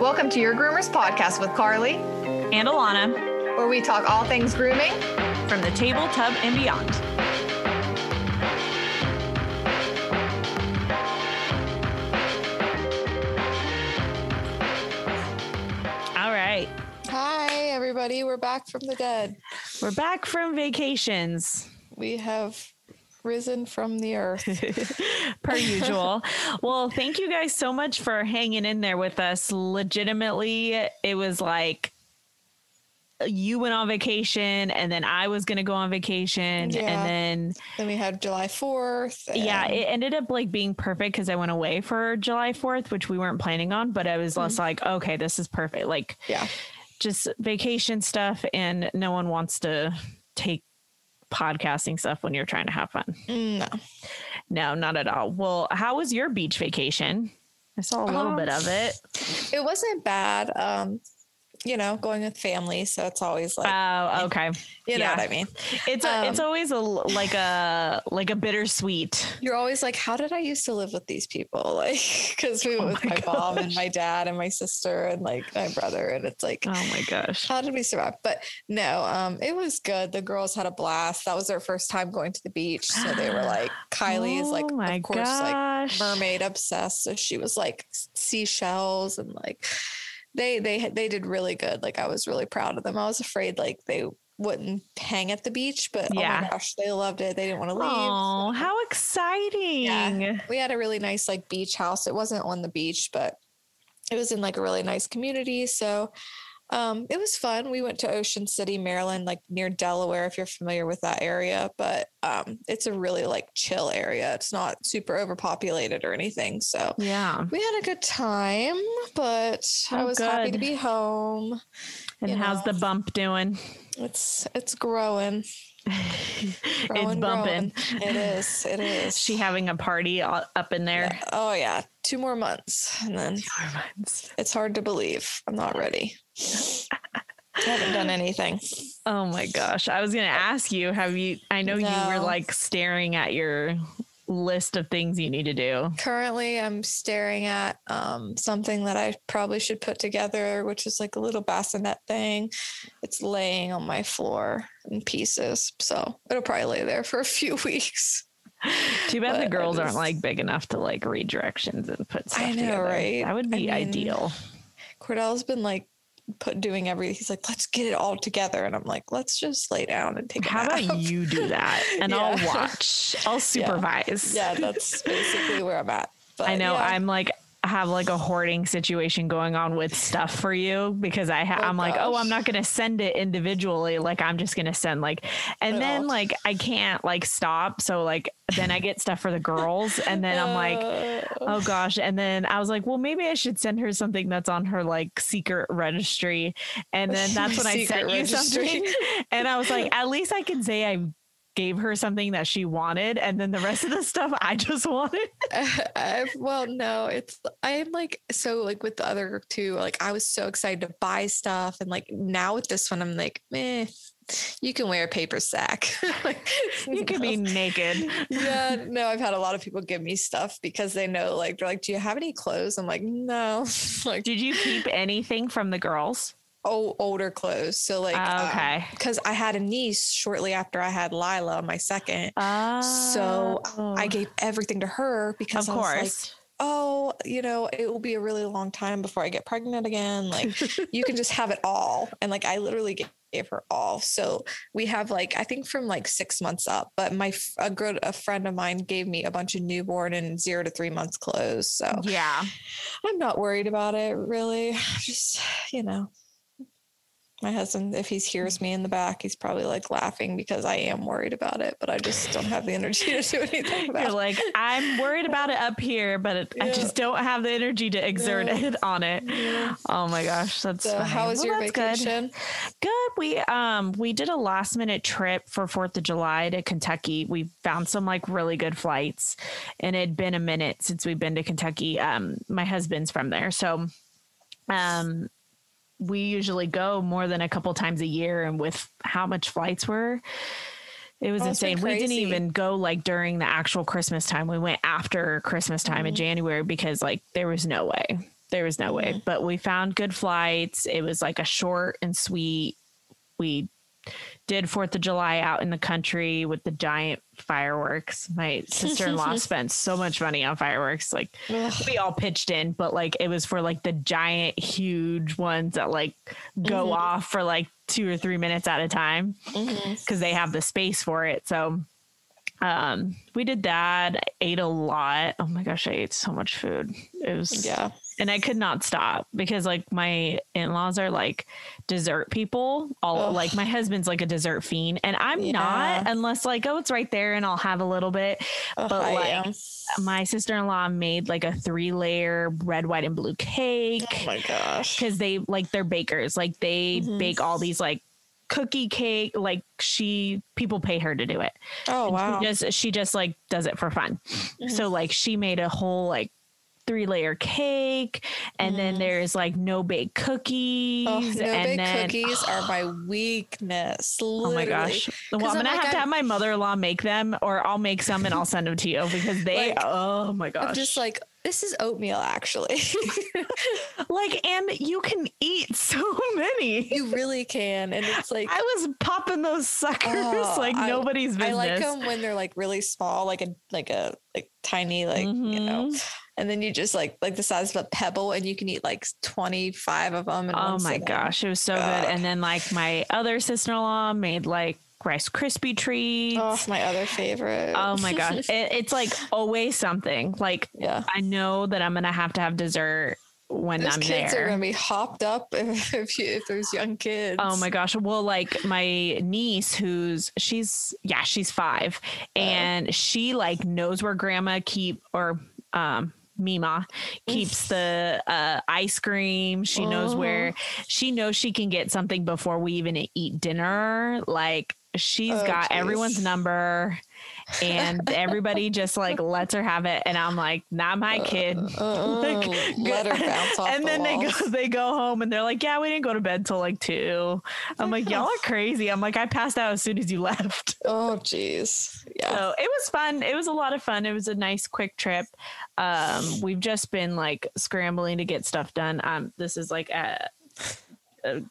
Welcome to Your Groomers Podcast with Carly and Alana, where we talk all things grooming from the table, tub, and beyond. All right. Hi, everybody. We're back from the dead. We're back from vacations. We have risen from the earth. per usual. well, thank you guys so much for hanging in there with us. Legitimately, it was like you went on vacation and then I was going to go on vacation yeah. and then then we had July 4th. And... Yeah, it ended up like being perfect cuz I went away for July 4th, which we weren't planning on, but I was mm-hmm. less like, okay, this is perfect. Like Yeah. Just vacation stuff and no one wants to take podcasting stuff when you're trying to have fun. No. No, not at all. Well, how was your beach vacation? I saw a little um, bit of it. It wasn't bad. Um, you know, going with family, so it's always like Oh, okay. You know yeah. what I mean? It's a, um, it's always a like a like a bittersweet. You're always like, how did I used to live with these people? Like, because we went oh with my, my mom and my dad and my sister and like my brother, and it's like, oh my gosh, how did we survive? But no, um, it was good. The girls had a blast. That was their first time going to the beach, so they were like, Kylie oh is like, oh of course, gosh. like mermaid obsessed, so she was like seashells and like they they they did really good. Like I was really proud of them. I was afraid like they wouldn't hang at the beach, but yeah. oh my gosh, they loved it. They didn't want to leave. Oh, so. how exciting. Yeah. We had a really nice like beach house. It wasn't on the beach, but it was in like a really nice community. So um, it was fun. We went to Ocean City, Maryland, like near Delaware, if you're familiar with that area. But um, it's a really like chill area. It's not super overpopulated or anything. So yeah, we had a good time. But oh, I was good. happy to be home. And how's know. the bump doing? It's it's growing. it's bumping. Growing. It is. It is. She having a party up in there. Yeah. Oh yeah, two more months, and then two more months. It's hard to believe. I'm not ready. I haven't done anything. Oh my gosh. I was going to ask you, have you, I know no. you were like staring at your list of things you need to do. Currently, I'm staring at um, something that I probably should put together, which is like a little bassinet thing. It's laying on my floor in pieces. So it'll probably lay there for a few weeks. Too bad but the girls just, aren't like big enough to like read directions and put stuff I know, together. right? That would be I mean, ideal. Cordell's been like put doing everything. He's like, let's get it all together. And I'm like, let's just lay down and take How about you do that? And yeah. I'll watch. I'll supervise. Yeah, yeah that's basically where I'm at. But, I know yeah. I'm like have like a hoarding situation going on with stuff for you because I ha- oh, I'm gosh. like, oh, I'm not gonna send it individually. Like I'm just gonna send like, and oh. then like I can't like stop. So like then I get stuff for the girls, and then I'm like, oh gosh. And then I was like, well, maybe I should send her something that's on her like secret registry. And then that's when I sent registry. you something, and I was like, at least I can say I gave her something that she wanted and then the rest of the stuff I just wanted. uh, well, no, it's I'm like so like with the other two, like I was so excited to buy stuff and like now with this one I'm like, meh, you can wear a paper sack. like, you can be naked. yeah, no, I've had a lot of people give me stuff because they know like they're like, Do you have any clothes? I'm like, no. like Did you keep anything from the girls? Old, older clothes. So like, uh, okay, because um, I had a niece shortly after I had Lila, my second. Oh. So I gave everything to her because of I course. Like, oh, you know, it will be a really long time before I get pregnant again. Like you can just have it all. And like I literally gave, gave her all. So we have like I think from like six months up. But my a good a friend of mine gave me a bunch of newborn and zero to three months clothes. So yeah, I'm not worried about it really. Just you know, my husband, if he hears me in the back, he's probably like laughing because I am worried about it, but I just don't have the energy to do anything about You're like, I'm worried about it up here, but it, yeah. I just don't have the energy to exert yeah. it on it. Yeah. Oh my gosh, that's so how was well, your vacation? Good. good. We um we did a last minute trip for Fourth of July to Kentucky. We found some like really good flights, and it'd been a minute since we've been to Kentucky. Um, my husband's from there, so um we usually go more than a couple times a year and with how much flights were it was oh, insane. We didn't even go like during the actual Christmas time. We went after Christmas time mm-hmm. in January because like there was no way. there was no way. But we found good flights. It was like a short and sweet. We did Fourth of July out in the country with the giant fireworks. My sister in law spent so much money on fireworks. Like we all pitched in, but like it was for like the giant, huge ones that like go mm-hmm. off for like two or three minutes at a time because mm-hmm. they have the space for it. So um we did that I ate a lot oh my gosh i ate so much food it was yeah and I could not stop because like my in-laws are like dessert people. All Ugh. like my husband's like a dessert fiend and I'm yeah. not unless like oh it's right there and I'll have a little bit. Ugh, but like my sister-in-law made like a three-layer red, white and blue cake. Oh my gosh. Cuz they like they're bakers. Like they mm-hmm. bake all these like cookie cake like she people pay her to do it oh and wow she just she just like does it for fun mm-hmm. so like she made a whole like three layer cake, and mm. then there's like no bake cookies. Oh, no bake then, cookies oh, are my weakness. Literally. Oh my gosh! Well, I'm gonna I'm have to have my mother in law make them, or I'll make some and I'll send them to you because they. Like, oh my gosh! I'm just like this is oatmeal actually. like, and you can eat so many. You really can. And it's like I was popping those suckers oh, like I, nobody's business. I like them when they're like really small, like a like a like tiny, like mm-hmm. you know. And then you just like like the size of a pebble, and you can eat like twenty five of them. oh my gosh, it was so God. good. And then like my other sister in law made like Rice Krispie treats. Oh, my other favorite. Oh my gosh. it, it's like always something. Like, yeah. I know that I'm going to have to have dessert when Those I'm kids there. are gonna be hopped up if if, you, if, there's young kids. Oh my gosh! Well, like my niece, who's she's yeah, she's five, and she like knows where grandma keep or um Mima keeps the uh, ice cream. She knows where oh. she knows she can get something before we even eat dinner. Like she's oh, got geez. everyone's number and everybody just like lets her have it and i'm like not my kid. uh, uh, like, let her bounce off and the then walls. they go they go home and they're like yeah we didn't go to bed till like two. I'm like y'all are crazy. I'm like i passed out as soon as you left. Oh jeez. Yeah. So it was fun. It was a lot of fun. It was a nice quick trip. Um we've just been like scrambling to get stuff done. Um this is like a, a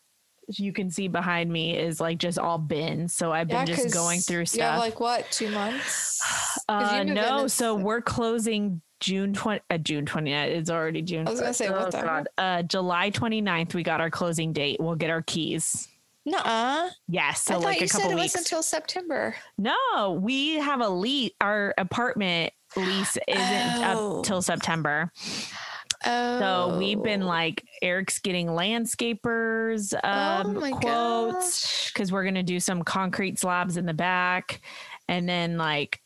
you can see behind me is like just all bins. So I've been yeah, just going through stuff. Yeah, like what, two months? Uh, no, so we're closing June 20, uh, June 29th. It's already June. I was going to say, oh, what the God. Uh, July 29th, we got our closing date. We'll get our keys. Nuh-uh. Yes. So I like you a couple said it weeks. was until September. No, we have a lease. Our apartment lease isn't oh. up till September. Oh. So we've been oh. like Eric's getting landscapers um, oh quotes because we're gonna do some concrete slabs in the back, and then like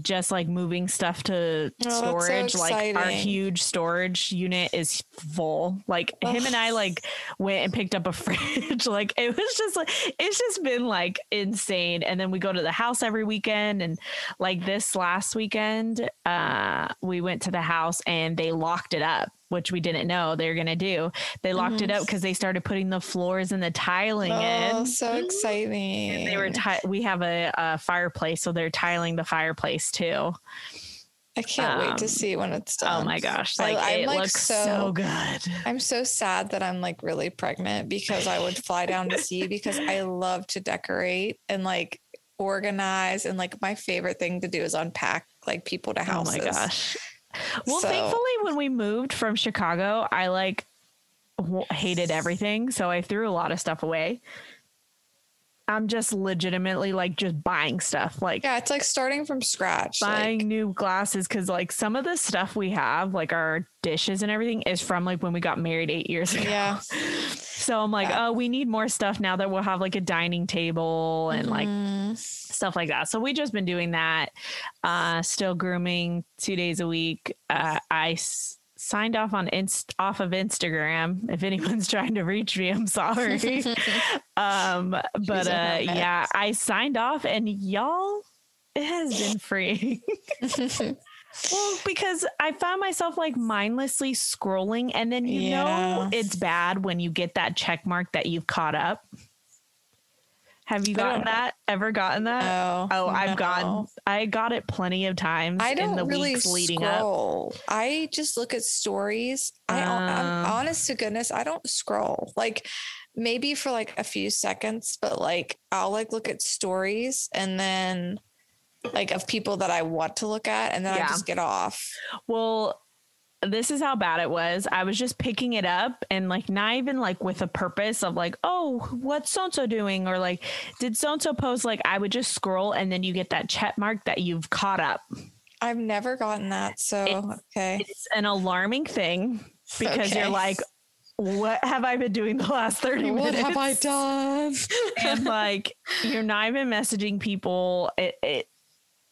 just like moving stuff to oh, storage so like our huge storage unit is full like Ugh. him and i like went and picked up a fridge like it was just like it's just been like insane and then we go to the house every weekend and like this last weekend uh we went to the house and they locked it up which we didn't know they were going to do. They locked mm-hmm. it up because they started putting the floors and the tiling oh, in. so exciting. And they were, ti- we have a, a, fireplace, so they're tiling the fireplace too. I can't um, wait to um, see when it's done. Oh my gosh. Like I, it like looks so, so, good. I'm so sad that I'm like really pregnant because I would fly down to see because I love to decorate and like organize and like my favorite thing to do is unpack like people to houses. Oh my gosh. Well, so. thankfully, when we moved from Chicago, I like hated everything. So I threw a lot of stuff away. I'm just legitimately like just buying stuff. Like, yeah, it's like starting from scratch. Buying like, new glasses because like some of the stuff we have, like our dishes and everything, is from like when we got married eight years ago. Yeah. so I'm like, yeah. oh, we need more stuff now that we'll have like a dining table and mm-hmm. like stuff like that. So we just been doing that. Uh, still grooming two days a week. Uh, I s- signed off on inst off of Instagram. If anyone's trying to reach me, I'm sorry. um, but uh, yeah, I signed off, and y'all, it has been free. Well, because I found myself like mindlessly scrolling, and then you yeah. know it's bad when you get that check mark that you've caught up. Have you gotten that? Ever gotten that? No, oh, I've no. gotten. I got it plenty of times. I don't in the really weeks leading scroll. up. I just look at stories. I, I'm Uh. honest to goodness, I don't scroll. Like maybe for like a few seconds, but like I'll like look at stories and then like of people that I want to look at, and then Yeah. I just get off. Well, this is how bad it was. I was just picking it up and like not even like with a purpose of like, oh, what's so and so doing? Or like, did so and so post? Like, I would just scroll and then you get that check mark that you've caught up. I've never gotten that, so It's- okay. It's an alarming thing because Okay. you're like, what have I been doing the last 30 minutes? What have I done? and like you're not even messaging people. It, it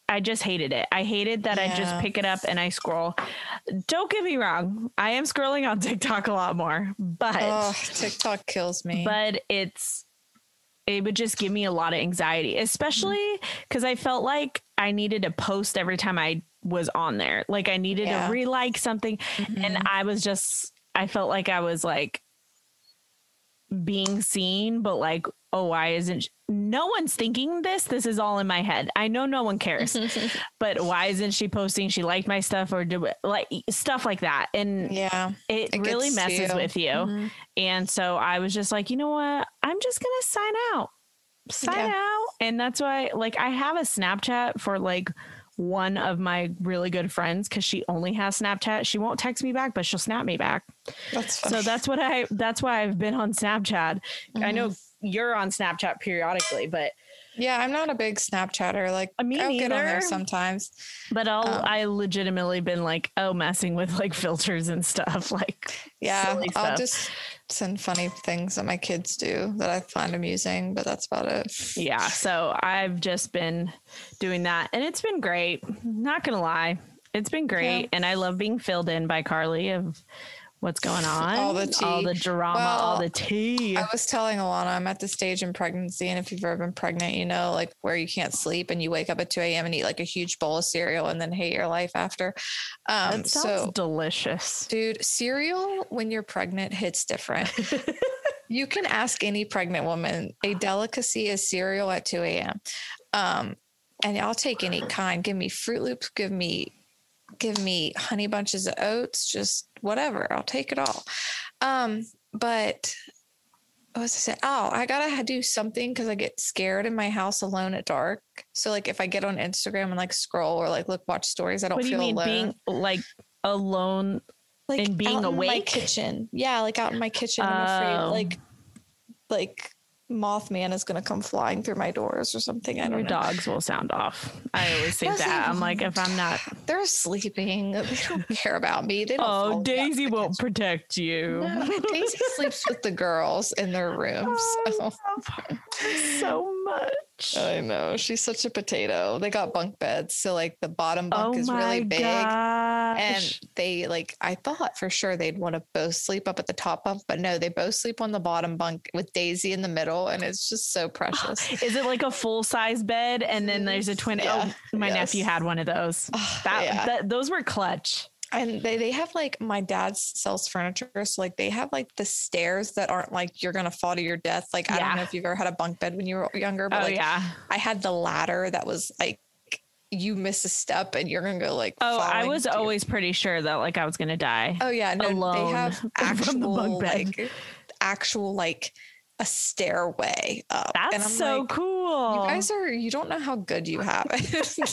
I just hated it. I hated that I just pick it up and I scroll. Don't get me wrong. I am scrolling on TikTok a lot more, but oh, TikTok kills me. but it's it would just give me a lot of anxiety, especially because I felt like I needed to post every time I was on there. Like I needed Yeah. to re-like something. And Mhm. I was just I felt like I was like being seen, but like, oh, why isn't sh- no one's thinking this? This is all in my head. I know no one cares, but why isn't she posting? She liked my stuff or do like stuff like that. And yeah, it, it really messes you. with you. Mhm. And so I was just like, you know what? I'm just going to sign out. Sign Yeah. out. And that's why, like, I have a Snapchat for like one of my really good friends because she only has Snapchat. She won't text me back, but she'll snap me back. that's. So that's what I, that's why I've been on Snapchat. I Mm-hmm. know you're on Snapchat periodically, but, yeah, I'm not a big Snapchatter. Like Me I'll get on there sometimes. but I'll, Um, I legitimately been like, oh, messing with like filters and stuff. Like, Yeah, I'll stuff. just send funny things that my kids do that I find amusing, but that's about it. yeah so i've just been doing that and it's been great not gonna lie it's been great Yeah. and i love being filled in by carly of what's going on All the tea. all the drama all the tea I was telling Alana I'm at the stage in pregnancy, and if you've ever been pregnant, you know, like where you can't sleep and you wake up at 2 a.m. and eat like a huge bowl of cereal and then hate your life after. Um, that sounds so, delicious dude, cereal when you're pregnant hits different. you can ask any pregnant woman. A delicacy is cereal at 2 a.m. Um, and I'll take any kind. Give me Froot Loops. Give me, give me honey bunches of oats. Just whatever. I'll take it all. Um, but what was I saying? Oh, I gotta do something because I get scared in my house alone at dark. So like if I get on Instagram and like scroll or like look watch stories, I don't what do you feel mean alone being like alone like and being out in my awake? kitchen. Yeah, like out in my kitchen. I'm afraid like like Mothman is gonna come flying through my doors or something. I don't know. dogs will sound off i always think Doesn't that i'm like if i'm not They're sleeping. They don't care about me. They don't oh follow me out to daisy won't protect you. No, Daisy sleeps with the girls in their rooms. Oh, So. I love her so much I know she's such a potato. They got bunk beds, so like the bottom bunk oh is really big. and they like i thought for sure they'd want to both sleep up at the top bunk but no they both sleep on the bottom bunk with daisy in the middle and it's just so precious Is it like a full size bed and then there's a twin? Yeah, Oh, my yes. nephew had one of those. Ah, That, yeah. that those were clutch. And they, they have like my dad sells furniture so like they have like the stairs that aren't like you're gonna fall to your death like i Yeah. don't know if you've ever had a bunk bed when you were younger but Oh like yeah. i had the ladder that was like you miss a step and you're gonna go like Oh, I was to your- always pretty sure that like I was gonna die. Oh yeah, no, alone they have from the actual bunk bed. like actual like a stairway up. That's so like, cool. You guys are you don't know how good you have it. You're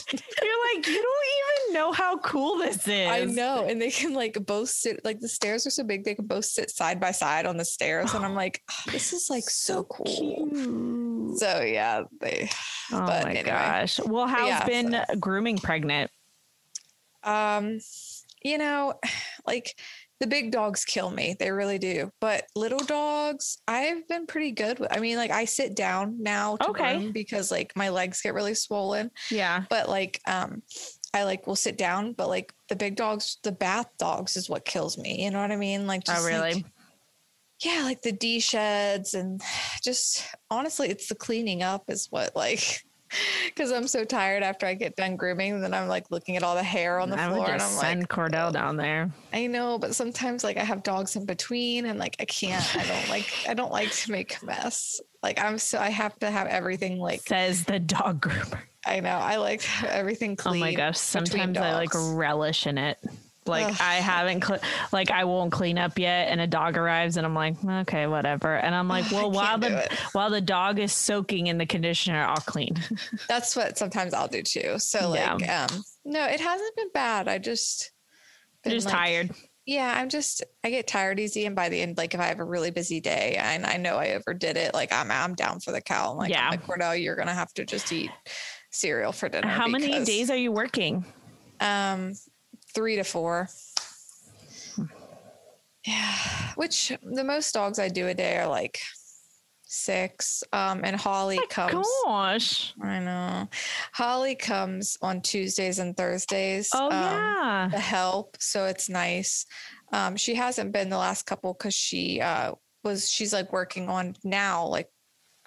like, you don't even know how cool this is. I know. And they can like both sit like the stairs are so big they can both sit side by side on the stairs. And I'm like, "Oh, this is like so cool. Cute. So yeah, they Oh but my anyway. gosh. Well, how's yeah, been grooming pregnant? um you know, like the big dogs kill me. They really do. But little dogs, I've been pretty good with. I mean, like I sit down now to Okay. because like my legs get really swollen. Yeah. But like um I like will sit down, but like the big dogs, the bath dogs is what kills me. You know what I mean? Like Oh, just like- really? yeah, like the D sheds and just honestly, it's the cleaning up is what like because I'm so tired after I get done grooming. Then I'm like looking at all the hair on the I floor, and I'm send like, Cordell "Oh." down there. I know, but sometimes like I have dogs in between, and like I can't. I don't like. I don't like to make a mess. Like I'm so. I have to have everything like. Says the dog groomer. I know. I like everything clean. Oh my gosh, sometimes I like relish in it. Like Ugh. I haven't, cl- like I won't clean up yet, and a dog arrives, and I'm like, okay, whatever. And I'm like, well, while the while the dog is soaking in the conditioner, I'll clean. That's what sometimes I'll do too. So Yeah. like, um, no, it hasn't been bad. I just. I'm been, just like- tired. Yeah, I'm just I get tired easy, and by the end, like if I have a really busy day and I know I overdid it, like I'm I'm down for the cow. I'm like, Yeah. I'm like Cordell, you're gonna have to just eat cereal for dinner. How many days are you working? Um, three to four. Yeah, which the most dogs I do a day are like six. Um, and Holly comes. Gosh. I know. Holly comes on Tuesdays and Thursdays. Oh um, yeah. to help. So it's nice. Um, she hasn't been the last couple because she uh, was, she's like working on now. Like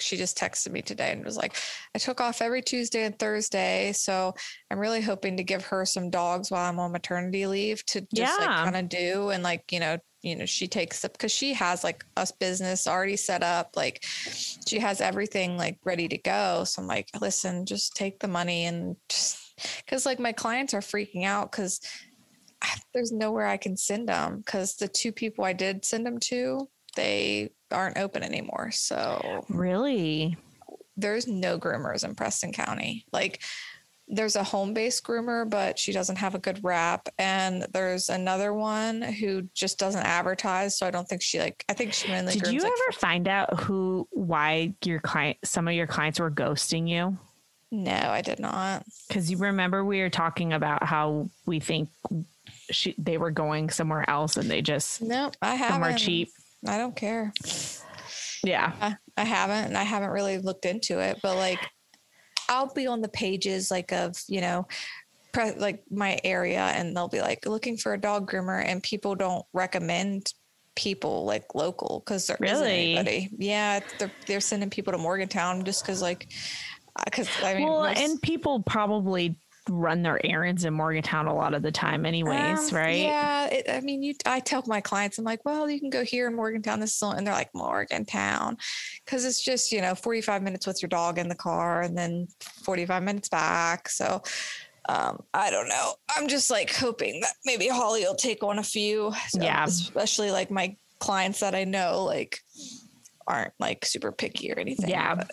she just texted me today and was like, I took off every Tuesday and Thursday. So I'm really hoping to give her some dogs while I'm on maternity leave to just like kind of do. And like, you know, you know, she takes up because she has like us business already set up. Like she has everything like ready to go. So I'm like, listen, just take the money and just because like my clients are freaking out because there's nowhere I can send them because the two people I did send them to, they aren't open anymore. So Really? there's no groomers in Preston County. Like there's a home based groomer, but she doesn't have a good rap. And there's another one who just doesn't advertise. So I don't think she like, I think she mainly Did you like ever find out who, why your client, some of your clients were ghosting you? no, I did not. Because you remember we were talking about how we think she, they were going somewhere else and they just No, I haven't. somewhere cheap. I don't care. Yeah. I, I haven't, and I haven't really looked into it, but like I'll be on the pages like of, you know, pre- like my area and they'll be like looking for a dog groomer and people don't recommend people like local because there not Really? anybody. Yeah. They're, they're sending people to Morgantown just because like, uh, because I mean, well, most- and people probably run their errands in Morgantown a lot of the time, anyways, Uh, right? Yeah, it, I mean, you. I tell my clients, I'm like, well, you can go here in Morgantown. This is, all-" and they're like Morgantown, because it's just you know 45 minutes with your dog in the car, and then 45 minutes back. So, um, I don't know. I'm just like hoping that maybe Holly will take on a few. so- Yeah. especially like my clients that I know like aren't like super picky or anything. Yeah. but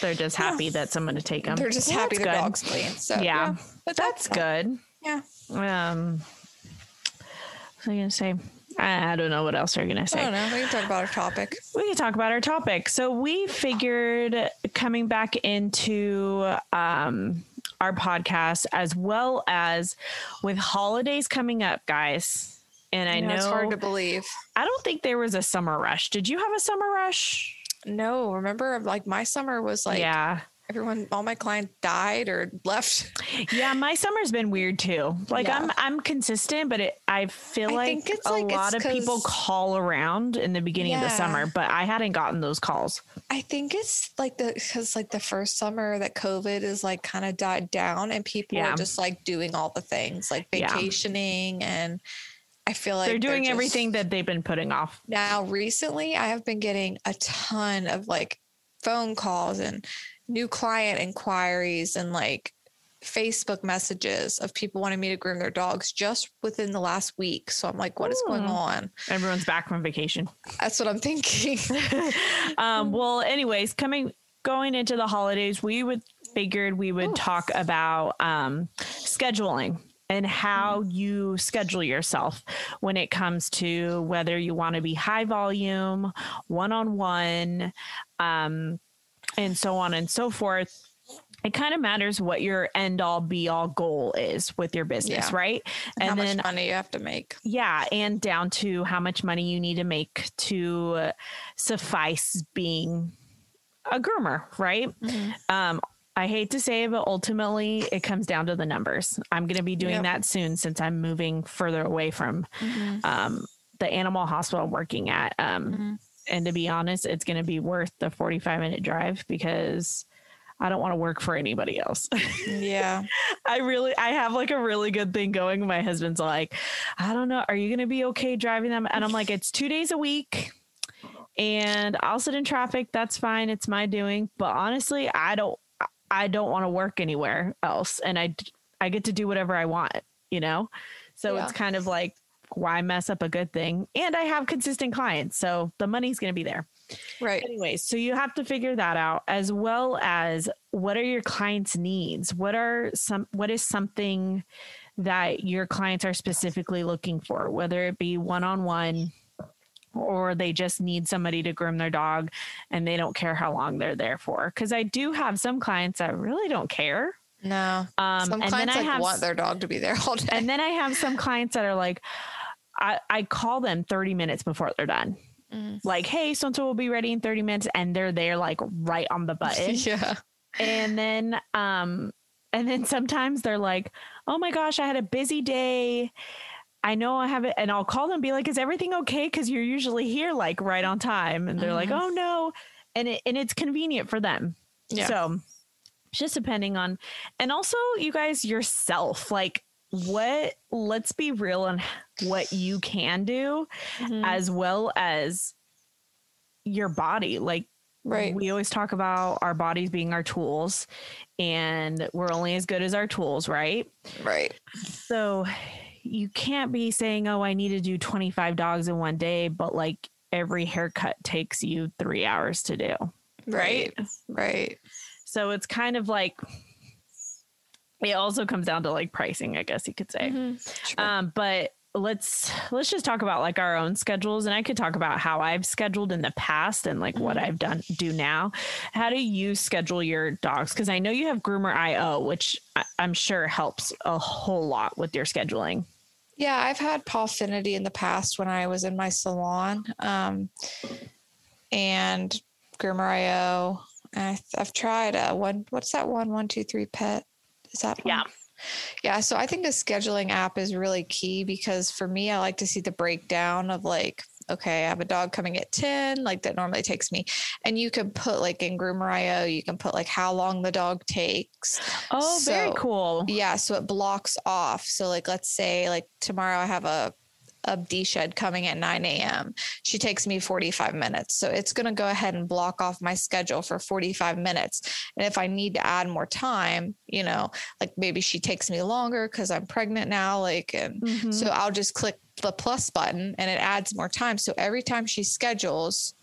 They're just Yeah. happy that someone to take them. they're just happy their dog's clean. So Yeah. but That's good. Yeah. Um, what was I gonna say? I I don't know what else they're gonna I say. don't know. We can talk about our topic. We can talk about our topic. So we figured coming back into um, our podcast as well as with holidays coming up, guys. And I You know it's hard to believe. I don't think there was a summer rush. Did you have a summer rush? No, remember, like my summer was like yeah. everyone, all my clients died or left. Yeah, my summer's been weird too. Like Yeah. I'm I'm consistent, but it I feel I like it's a like lot of people call around in the beginning of the summer, but I hadn't gotten those calls. I think it's like the because like the first summer that COVID is like kind of died down and people Yeah. are just like doing all the things like Yeah. vacationing and I feel like they're doing just- everything that they've been putting off. now recently I have been getting a ton of like phone calls and new client inquiries and like Facebook messages of people wanting me to groom their dogs just within the last week. So I'm like, what is going Hmm. on? Everyone's back from vacation. That's what I'm thinking. um, well, anyways, coming going into the holidays, we would figured we would talk about um, scheduling and how you schedule yourself when it comes to whether you want to be high volume, one on one, and so on and so forth. It kind of matters what your end all be all goal is with your business, Yeah. right? and how much money you have to make. Yeah, and down to how much money you need to make to uh, suffice being a groomer, right? Um, I hate to say it, but ultimately it comes down to the numbers. I'm going to be doing Yep. that soon since I'm moving further away from um, the animal hospital I'm working at. Um, And to be honest, it's going to be worth the 45 minute drive because I don't want to work for anybody else. Yeah. I really, I have like a really good thing going. My husband's like, I don't know. Are you going to be okay driving them? And I'm like, it's two days a week and I'll sit in traffic. That's fine. It's my doing. But honestly, I don't, I don't want to work anywhere else. And I, I get to do whatever I want, you know? So yeah. it's kind of like, why mess up a good thing? And I have consistent clients. So the money's going to be there. Right. Anyways, so you have to figure that out as well as what are your clients' needs? What are some, what is something that your clients are specifically looking for, whether it be one on one, or they just need somebody to groom their dog and they don't care how long they're there for. Because I do have some clients that really don't care. No. Um, some clients like have, want their dog to be there all day. And then I have some clients that are like, I, I call them 30 minutes before they're done. Mm. Like, hey, so and so will be ready in 30 minutes. And they're there like right on the button. yeah. And then um, and then sometimes they're like, oh my gosh, I had a busy day I know I have it, and I'll call them and be like, "Is everything okay?" Because you're usually here like right on time, and they're mm-hmm. like, "Oh no," and it and it's convenient for them. Yeah. So just depending on, and also you guys yourself, like what. Let's be real on what you can do, mm-hmm. as well as your body. Like Right. We always talk about our bodies being our tools and we're only as good as our tools, right? Right. So you can't be saying, "Oh, I need to do 25 dogs in one day," but like every haircut takes you 3 hours to do. Right? Right. So it's kind of like it also comes down to like pricing, I guess you could say. Mm-hmm. Sure. Um, but let's let's just talk about like our own schedules and i could talk about how i've scheduled in the past and like mm-hmm. what i've done do now how do you schedule your dogs because i know you have Groomer.io which i'm sure helps a whole lot with your scheduling yeah, I've had Pawfinity in the past when I was in my salon, um, and Groomer.io. I, have tried uh, one. What's that one? One two three pet. Is that one? yeah? Yeah. So I think a scheduling app is really key because for me, I like to see the breakdown of like okay, I have a dog coming at 10, like that normally takes me. And you can put like in Groomer.io, you can put like how long the dog takes. Oh, so, very cool. Yeah. So it blocks off. So like, let's say like tomorrow I have a a D shed coming at 9 a.m. She takes me 45 minutes. So it's going to go ahead and block off my schedule for 45 minutes. And if I need to add more time, you know, like maybe she takes me longer because I'm pregnant now, like, and mm-hmm. so I'll just click the plus button and it adds more time. So every time she schedules,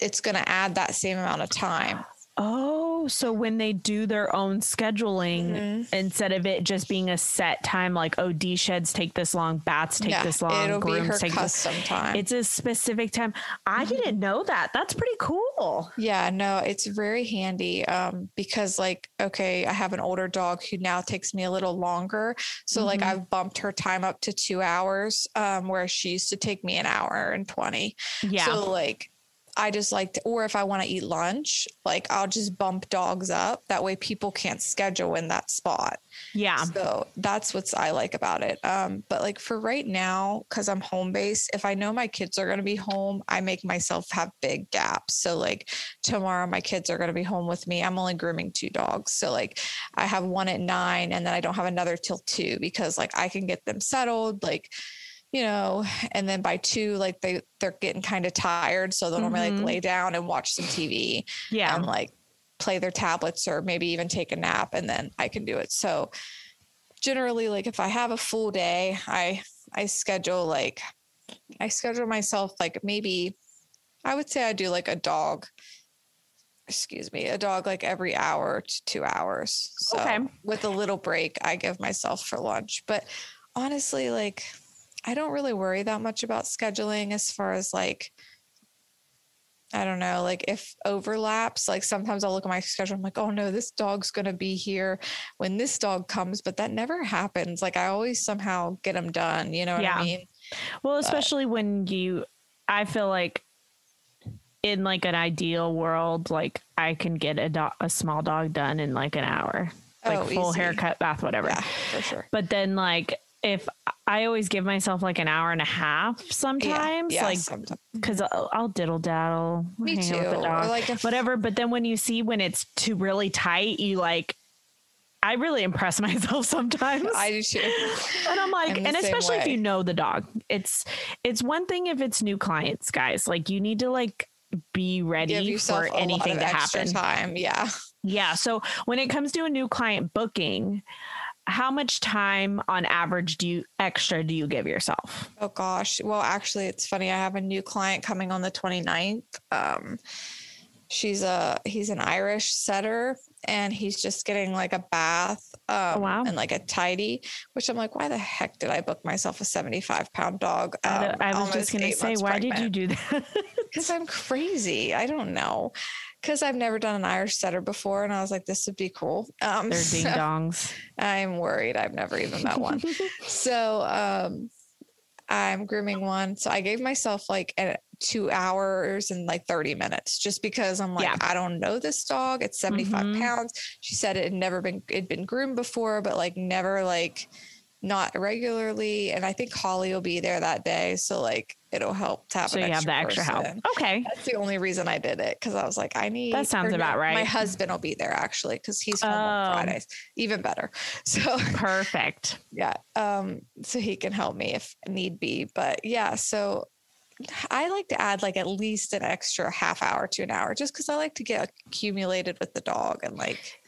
it's going to add that same amount of time. Oh, so when they do their own scheduling, mm-hmm. instead of it just being a set time, like oh, D sheds take this long, bats take yeah, this long, it'll grooms be her take custom this. time. It's a specific time. I mm-hmm. didn't know that. That's pretty cool. Yeah, no, it's very handy um, because like okay, I have an older dog who now takes me a little longer, so mm-hmm. like I've bumped her time up to two hours, um, where she used to take me an hour and twenty. Yeah, so like I just like to, or if I want to eat lunch, like I'll just bump dogs up. That way people can't schedule in that spot. Yeah. So that's what's I like about it. Um, but like for right now, cause I'm home based, if I know my kids are going to be home, I make myself have big gaps. So like tomorrow, my kids are going to be home with me. I'm only grooming two dogs. So like I have one at nine and then I don't have another till two because like I can get them settled. Like, you know, and then by two, like they they're getting kind of tired, so they'll mm-hmm. normally like lay down and watch some TV. Yeah, and like play their tablets or maybe even take a nap, and then I can do it. So generally, like if I have a full day, I I schedule like I schedule myself like maybe I would say I do like a dog. Excuse me, a dog like every hour to two hours. So okay. with a little break, I give myself for lunch. But honestly, like I don't really worry that much about scheduling as far as like I don't know, like if overlaps, like sometimes I'll look at my schedule, I'm like, oh no, this dog's gonna be here when this dog comes, but that never happens. Like I always somehow get them done, you know what yeah. I mean? Well, especially but, when you I feel like in like an ideal world, like I can get a dog a small dog done in like an hour. Like oh, full easy. haircut, bath, whatever. Yeah, for sure. But then like if I always give myself like an hour and a half sometimes, yeah, yeah, like because I'll, I'll, diddle daddle, me too, like if- whatever. But then when you see when it's too really tight, you like I really impress myself sometimes. I do too. And I'm like, and especially way. if you know the dog. It's it's one thing if it's new clients, guys. Like you need to like be ready for anything to happen. Time, yeah. Yeah. So when it comes to a new client booking, how much time on average do you extra do you give yourself? Oh gosh. Well, actually it's funny. I have a new client coming on the 29th. Um she's a he's an Irish setter and he's just getting like a bath oh, um, oh, wow. and like a tidy, which I'm like, why the heck did I book myself a 75 pound dog? Um, I, I was just going to say, why pregnant? did you do that? Because I'm crazy. I don't know. Because I've never done an Irish setter before, and I was like, this would be cool. Um, They're ding dongs. I'm worried. I've never even met one. so um, I'm grooming one. So I gave myself like a, two hours and like 30 minutes just because I'm like, yeah. I don't know this dog. It's 75 mm-hmm. pounds. She said it had never been, it'd been groomed before, but like never like not regularly. And I think Holly will be there that day. So like it'll help to have so you have the extra help. Okay. That's the only reason I did it. Cause I was like, I need that sounds about right. My husband will be there actually because he's home oh. on Fridays. Even better. So perfect. Yeah. Um, so he can help me if need be. But yeah, so I like to add like at least an extra half hour to an hour just because I like to get accumulated with the dog and like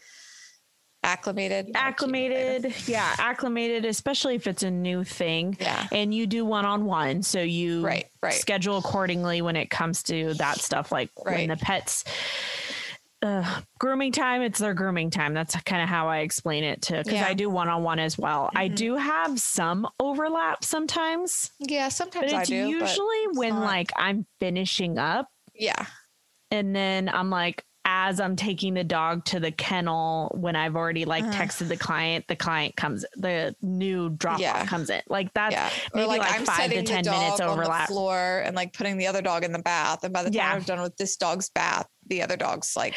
acclimated? Acclimated. Yeah acclimated especially if it's a new thing. Yeah. And you do one-on-one so you right right. schedule accordingly when it comes to that stuff like right. when the pets uh, grooming time it's their grooming time. That's kind of how i explain it to because yeah. i do one-on-one as well. Mm-hmm. i do have some overlap sometimes yeah sometimes but it's do, usually but when like i'm finishing up yeah. and then i'm like as I'm taking the dog to the kennel when I've already like uh texted the client, the client comes, the new drop yeah. off comes in. Like that's yeah. maybe like, like I'm five to 10 minutes overlap. floor and like putting the other dog in the bath. And by the time yeah. I'm done with this dog's bath, the other dog's like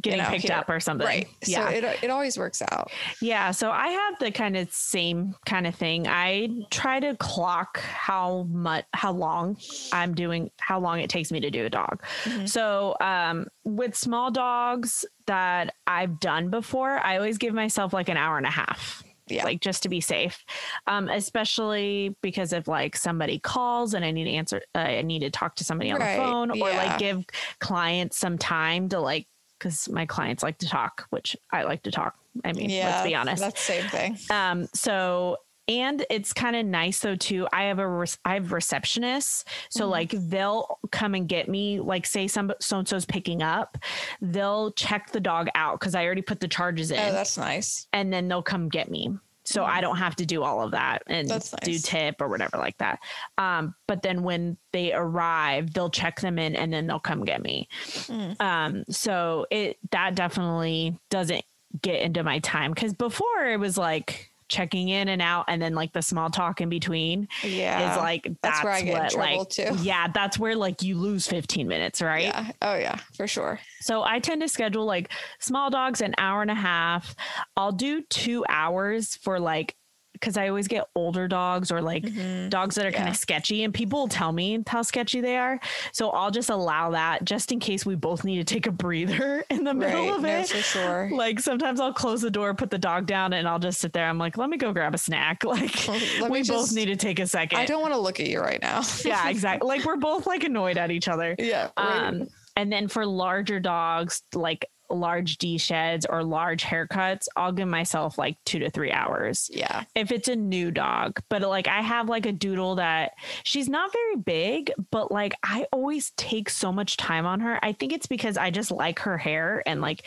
getting you know, picked here. up or something. Right. Yeah. So it, it always works out. Yeah. So I have the kind of same kind of thing. I try to clock how much, how long I'm doing, how long it takes me to do a dog. Mm-hmm. So um, with small dogs that I've done before, I always give myself like an hour and a half yeah. like just to be safe um especially because if like somebody calls and i need to answer uh, i need to talk to somebody on right. the phone yeah. or like give clients some time to like because my clients like to talk which i like to talk. I mean yeah, let's be honest. that's the same thing. Um so and it's kind of nice though too i have a re- i have receptionists. So mm-hmm. like they'll come and get me like say some so and so's picking up they'll check the dog out because i already put the charges in. oh that's nice. And then they'll come get me so mm-hmm. i don't have to do all of that and nice. do tip or whatever like that um, but then when they arrive they'll check them in and then they'll come get me mm. um, so it that definitely doesn't get into my time because before it was like checking in and out and then like the small talk in between yeah. is like that's, that's where I get what, like too. yeah that's where like you lose 15 minutes right? Yeah. Oh yeah for sure. So I tend to schedule like small dogs an hour and a half. I'll do two hours for like because I always get older dogs or like mm-hmm. dogs that are yeah. kind of sketchy, and people will tell me how sketchy they are. So I'll just allow that just in case we both need to take a breather in the middle right. of it. For sure. Like sometimes I'll close the door, put the dog down, and I'll just sit there. I'm like, let me go grab a snack. Like we just, both need to take a second. I don't want to look at you right now. yeah, exactly. Like we're both like annoyed at each other. Yeah. Right. Um, and then for larger dogs, like large D sheds or large haircuts, I'll give myself like two to three hours. Yeah. If it's a new dog. But like I have like a doodle that she's not very big, but like I always take so much time on her. I think it's because I just like her hair and like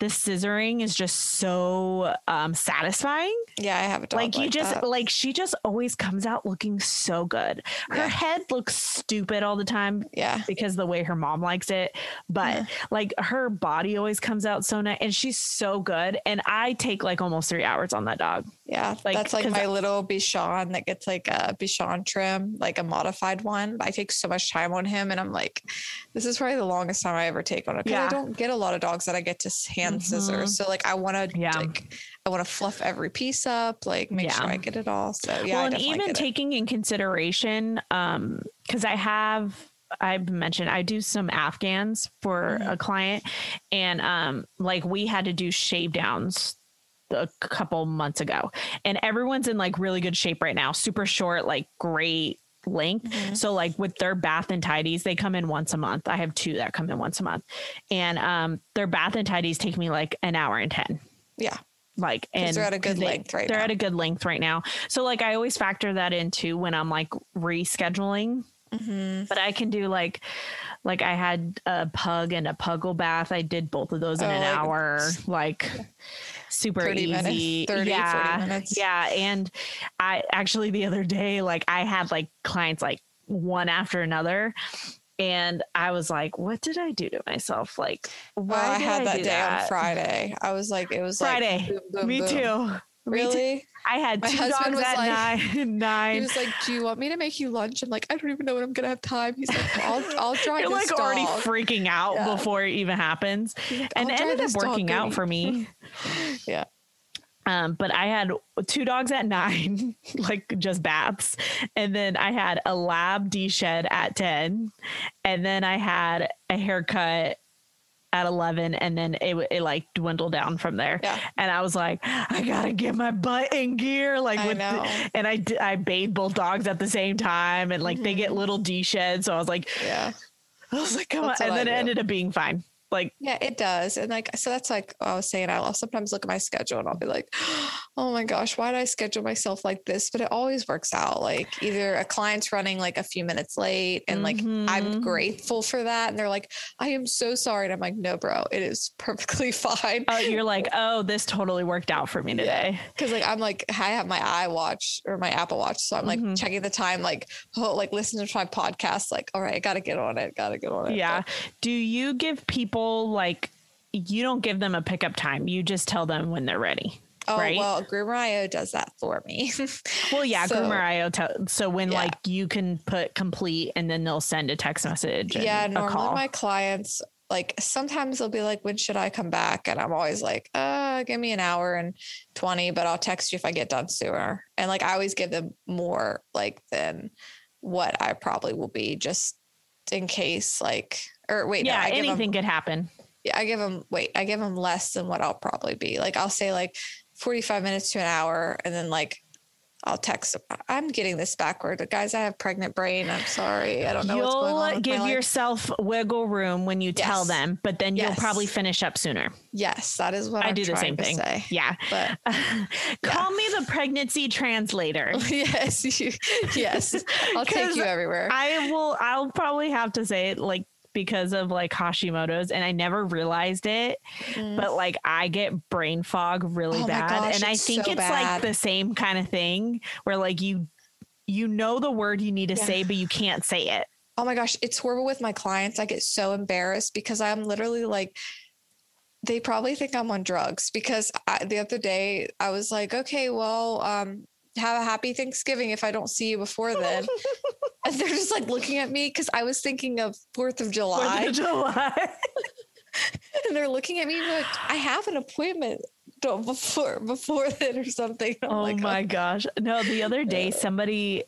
the scissoring is just so um satisfying. Yeah, I have a dog. Like, like you just that. like she just always comes out looking so good. Her yeah. head looks stupid all the time. Yeah. Because the way her mom likes it. But yeah. like her body always comes out so nice and she's so good. And I take like almost three hours on that dog. Yeah. Like, that's like my little Bichon that gets like a Bichon trim, like a modified one. I take so much time on him. And I'm like, this is probably the longest time I ever take on it. Yeah. I don't get a lot of dogs that I get to hand mm-hmm. scissors. So like I want to yeah. like I want to fluff every piece up, like make yeah. sure I get it all. So yeah. Well, and even taking in consideration, um, because I have I've mentioned I do some Afghans for mm-hmm. a client, and um, like we had to do shave downs a couple months ago, and everyone's in like really good shape right now. Super short, like great length. Mm-hmm. So like with their bath and tidies, they come in once a month. I have two that come in once a month, and um, their bath and tidies take me like an hour and ten. Yeah like and they're at a good they, length right they're now. at a good length right now so like i always factor that into when i'm like rescheduling Mm-hmm. But I can do like, like I had a pug and a puggle bath. I did both of those in oh, an like, hour, like super easy. Minutes, 30, yeah. Yeah. And I actually the other day, like I had like clients like one after another. And I was like, what did I do to myself? Like, why oh, I had I that day that? on Friday. I was like, it was Friday. Like, boom, boom, Me boom. too. Really? I had My two dogs at like, nine. nine. He was like, "Do you want me to make you lunch?" I'm like, "I don't even know when I'm gonna have time." He's like, "I'll, I'll drive." You're like dog. already freaking out yeah. before it even happens, like, and it ended up working out for me. yeah. Um, but I had two dogs at nine, like just baths, and then I had a lab deshed at ten, and then I had a haircut at 11 and then it, it like dwindled down from there. Yeah. and i was like i gotta get my butt in gear like with the, and i i bathed both dogs at the same time. And like mm-hmm. they get mm-hmm. little desheds so i was like yeah. I was like come That's on and then it ended up being fine like, yeah, it does. And like, so that's like I was saying, I'll sometimes look at my schedule and I'll be like, oh my gosh, why did I schedule myself like this? But it always works out. Like, either a client's running like a few minutes late and like mm-hmm. I'm grateful for that. And they're like, I am so sorry. And I'm like, no, bro, it is perfectly fine. Oh, you're like, oh, this totally worked out for me today. Yeah. Cause like, I'm like, I have my iWatch or my Apple Watch. So I'm like mm-hmm. checking the time, like, oh, like listening to my podcast, like, all right, I got to get on it. Got to get on it. Yeah. But, Do you give people like you don't give them a pickup time. You just tell them when they're ready. Oh right? well, Groomer.io does that for me. well, yeah, so, Groomer.io. Te- so when yeah. like you can put complete, and then they'll send a text message. yeah, normally my clients like sometimes they'll be like, "When should I come back?" And I'm always like, "Uh, give me an hour and twenty, but I'll text you if I get done sooner." And like I always give them more like than what I probably will be, just in case like or wait, yeah, no, anything them, could happen. Yeah, I give them wait, I give them less than what I'll probably be. Like I'll say like 45 minutes to an hour, and then like I'll text. I'm getting this backward. Guys, I have pregnant brain. I'm sorry. I don't know you'll what's going on. give yourself wiggle room when you yes. tell them, but then yes. you'll probably finish up sooner. Yes, that is what I I'm do the same thing. Say. Yeah. But call me the pregnancy translator. yes. You, yes. I'll take you everywhere. I will I'll probably have to say it like because of like Hashimoto's and I never realized it. Mm. But like I get brain fog really oh bad. Gosh, and I think so it's bad. like the same kind of thing where like you you know the word you need to yeah. say, but you can't say it. Oh my gosh, it's horrible with my clients. I get so embarrassed because I'm literally like they probably think I'm on drugs because I, the other day I was like, okay, well, um, have a happy Thanksgiving if I don't see you before then. and they're just like looking at me because I was thinking of Fourth of July. 4th of July. and they're looking at me like, I have an appointment before before then or something. oh like, my oh. gosh. No, the other day uh, somebody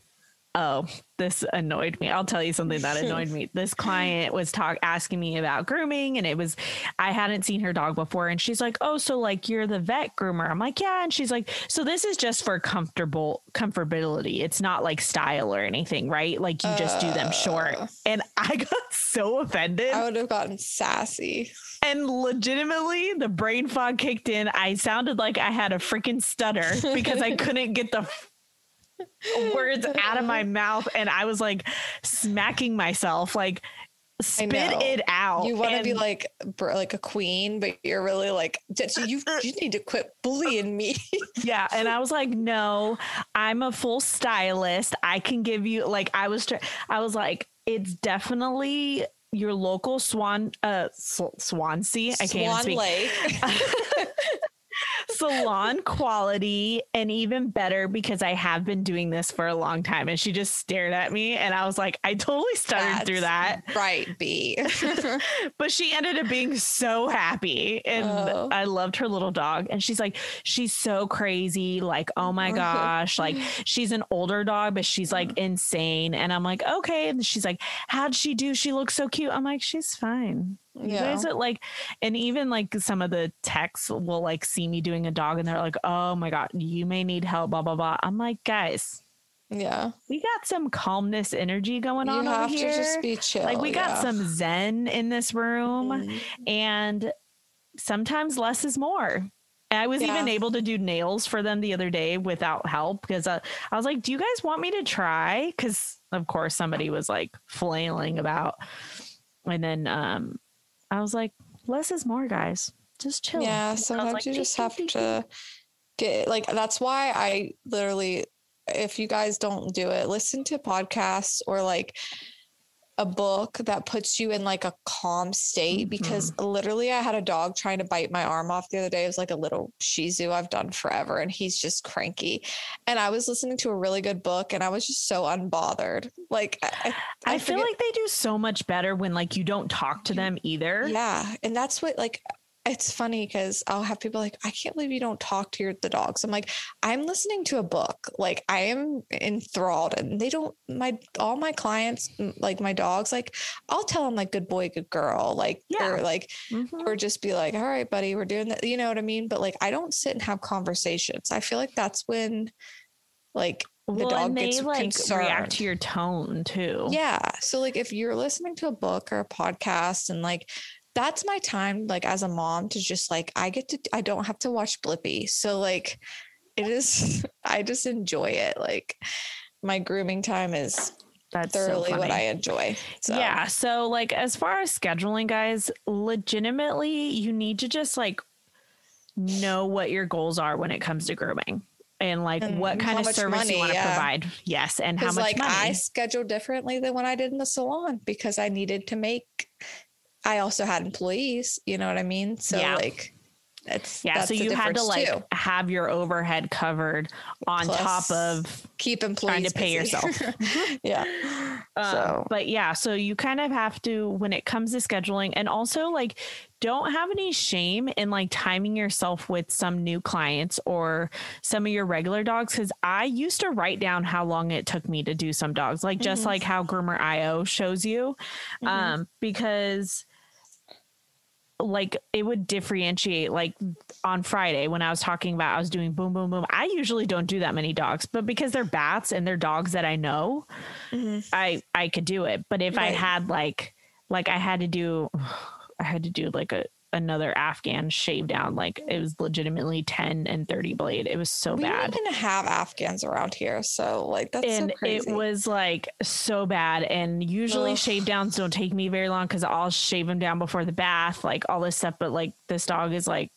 oh, this annoyed me. I'll tell you something that annoyed me. This client was talk asking me about grooming and it was I hadn't seen her dog before and she's like, "Oh, so like you're the vet groomer." I'm like, "Yeah." And she's like, "So this is just for comfortable comfortability. It's not like style or anything, right? Like you just uh, do them short." And I got so offended. I would have gotten sassy. And legitimately, the brain fog kicked in. I sounded like I had a freaking stutter because I couldn't get the words out of my mouth and I was like smacking myself like spit it out. You want to be like like a queen, but you're really like you you need to quit bullying me. yeah, and I was like, no, I'm a full stylist. I can give you like I was I was like it's definitely your local Swan uh Swansea. I can't Swan Lake. Salon quality and even better because I have been doing this for a long time. And she just stared at me and I was like, I totally stuttered That's through that. Right, B. but she ended up being so happy. And oh. I loved her little dog. And she's like, she's so crazy. Like, oh my mm-hmm. gosh. Like, she's an older dog, but she's like mm-hmm. insane. And I'm like, okay. And she's like, how'd she do? She looks so cute. I'm like, she's fine. You yeah. guys are like, and even like some of the texts will like see me doing a dog and they're like, oh my God, you may need help, blah, blah, blah. I'm like, guys, yeah. We got some calmness energy going you on over here. just be chill. Like we got some zen in this room mm-hmm. and sometimes less is more. I was yeah. even able to do nails for them the other day without help because uh, I was like, "Do you guys want me to try?" Because of course somebody was like flailing about, and then um, I was like, less is more, guys. Just chill. Yeah, sometimes like, you just have to get like that's why I literally if you guys don't do it, listen to podcasts or like a book that puts you in like a calm state mm-hmm. because literally I had a dog trying to bite my arm off the other day. It was like a little Shih Tzu I've done forever and he's just cranky. And I was listening to a really good book and I was just so unbothered. Like I, I, I feel like they do so much better when like you don't talk to them either. Yeah. And that's what like it's funny because I'll have people like, I can't believe you don't talk to your the dogs. I'm like, I'm listening to a book. Like I am enthralled, and they don't. My all my clients, like my dogs, like I'll tell them like, good boy, good girl, like yeah. or like, mm-hmm. or just be like, all right, buddy, we're doing that. You know what I mean? But like, I don't sit and have conversations. I feel like that's when, like, the well, dog and they gets like concerned. react to your tone too. Yeah. So like if you're listening to a book or a podcast and like that's my time like as a mom to just like I get to I don't have to watch Blippi. So like it is I just enjoy it. Like my grooming time is that's thoroughly so what I enjoy. So. Yeah. So like as far as scheduling guys, legitimately you need to just like know what your goals are when it comes to grooming and like and what kind of service money, you want to yeah. provide. Yes. And how much like money. I schedule differently than when I did in the salon because I needed to make I also had employees, you know what I mean? So yeah. like it's yeah, so you had to like too. have your overhead covered on Plus, top of keep employees trying to pay yourself. yeah. Um, so, but yeah, so you kind of have to when it comes to scheduling, and also like don't have any shame in like timing yourself with some new clients or some of your regular dogs. Cause I used to write down how long it took me to do some dogs, like just mm-hmm. like how Groomer.io shows you. Mm-hmm. Um, because like it would differentiate like on Friday when I was talking about I was doing boom boom boom. I usually don't do that many dogs, but because they're bats and they're dogs that I know, mm-hmm. I I could do it. But if right. I had like like I had to do I had to do like a another Afghan shave down. Like it was legitimately 10 and 30 blade. It was so we bad. We didn't have Afghans around here. So like that's and so it was like so bad. And usually Ugh. shave downs don't take me very long because I'll shave them down before the bath, like all this stuff. But like this dog is like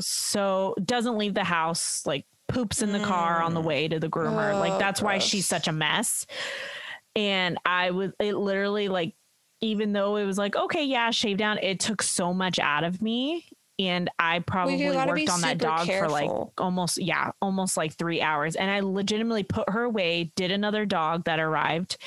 so doesn't leave the house, like poops in the mm. car on the mm. way to the groomer. Oh, like that's gross. why she's such a mess. And I was it literally like even though it was like, okay, yeah, shave down, it took so much out of me. And I probably well, worked on that dog careful. for like almost, yeah, almost like three hours. And I legitimately put her away, did another dog that arrived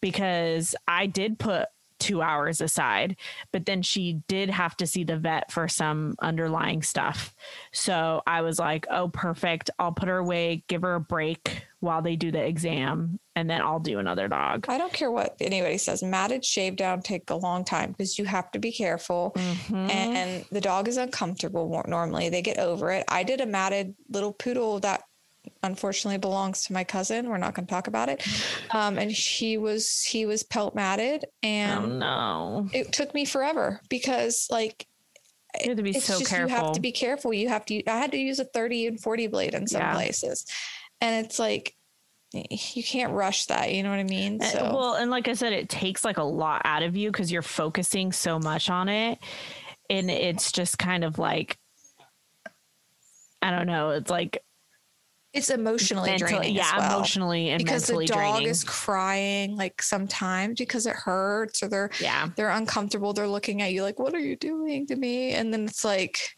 because I did put two hours aside, but then she did have to see the vet for some underlying stuff. So I was like, oh, perfect. I'll put her away, give her a break while they do the exam, and then I'll do another dog. I don't care what anybody says. Matted shave down take a long time because you have to be careful, mm-hmm. and the dog is uncomfortable normally. They get over it. I did a matted little poodle that unfortunately belongs to my cousin. We're not going to talk about it. Um, and he was he was pelt matted, and oh, no, it took me forever because like you have to be so just, careful. You have to be careful. You have to. I had to use a thirty and forty blade in some yeah. places, and it's like you can't rush that. You know what I mean? Uh, so well, and like I said, it takes like a lot out of you because you're focusing so much on it, and it's just kind of like I don't know. It's like it's emotionally Mentally, draining. Yeah, well, emotionally and because the dog draining. is crying like sometimes because it hurts or they're yeah they're uncomfortable. They're looking at you like, "What are you doing to me?" And then it's like,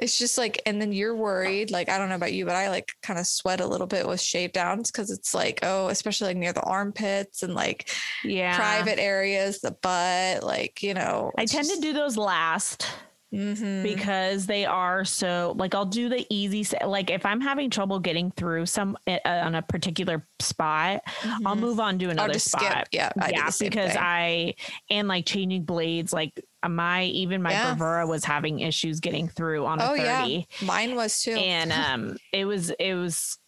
it's just like, and then you're worried. Like I don't know about you, but I like kind of sweat a little bit with shave downs because it's like, oh, especially like near the armpits and like yeah private areas, the butt, like you know. I tend just, to do those last Mm-hmm. because they are so like I'll do the easy like if I'm having trouble getting through some uh, on a particular spot, mm-hmm. I'll move on to another spot. Skip. Yeah, I yeah, because thing. I and like changing blades, like my even my yeah. Bravura was having issues getting through on oh, a 30. Yeah. Mine was too. And um it was it was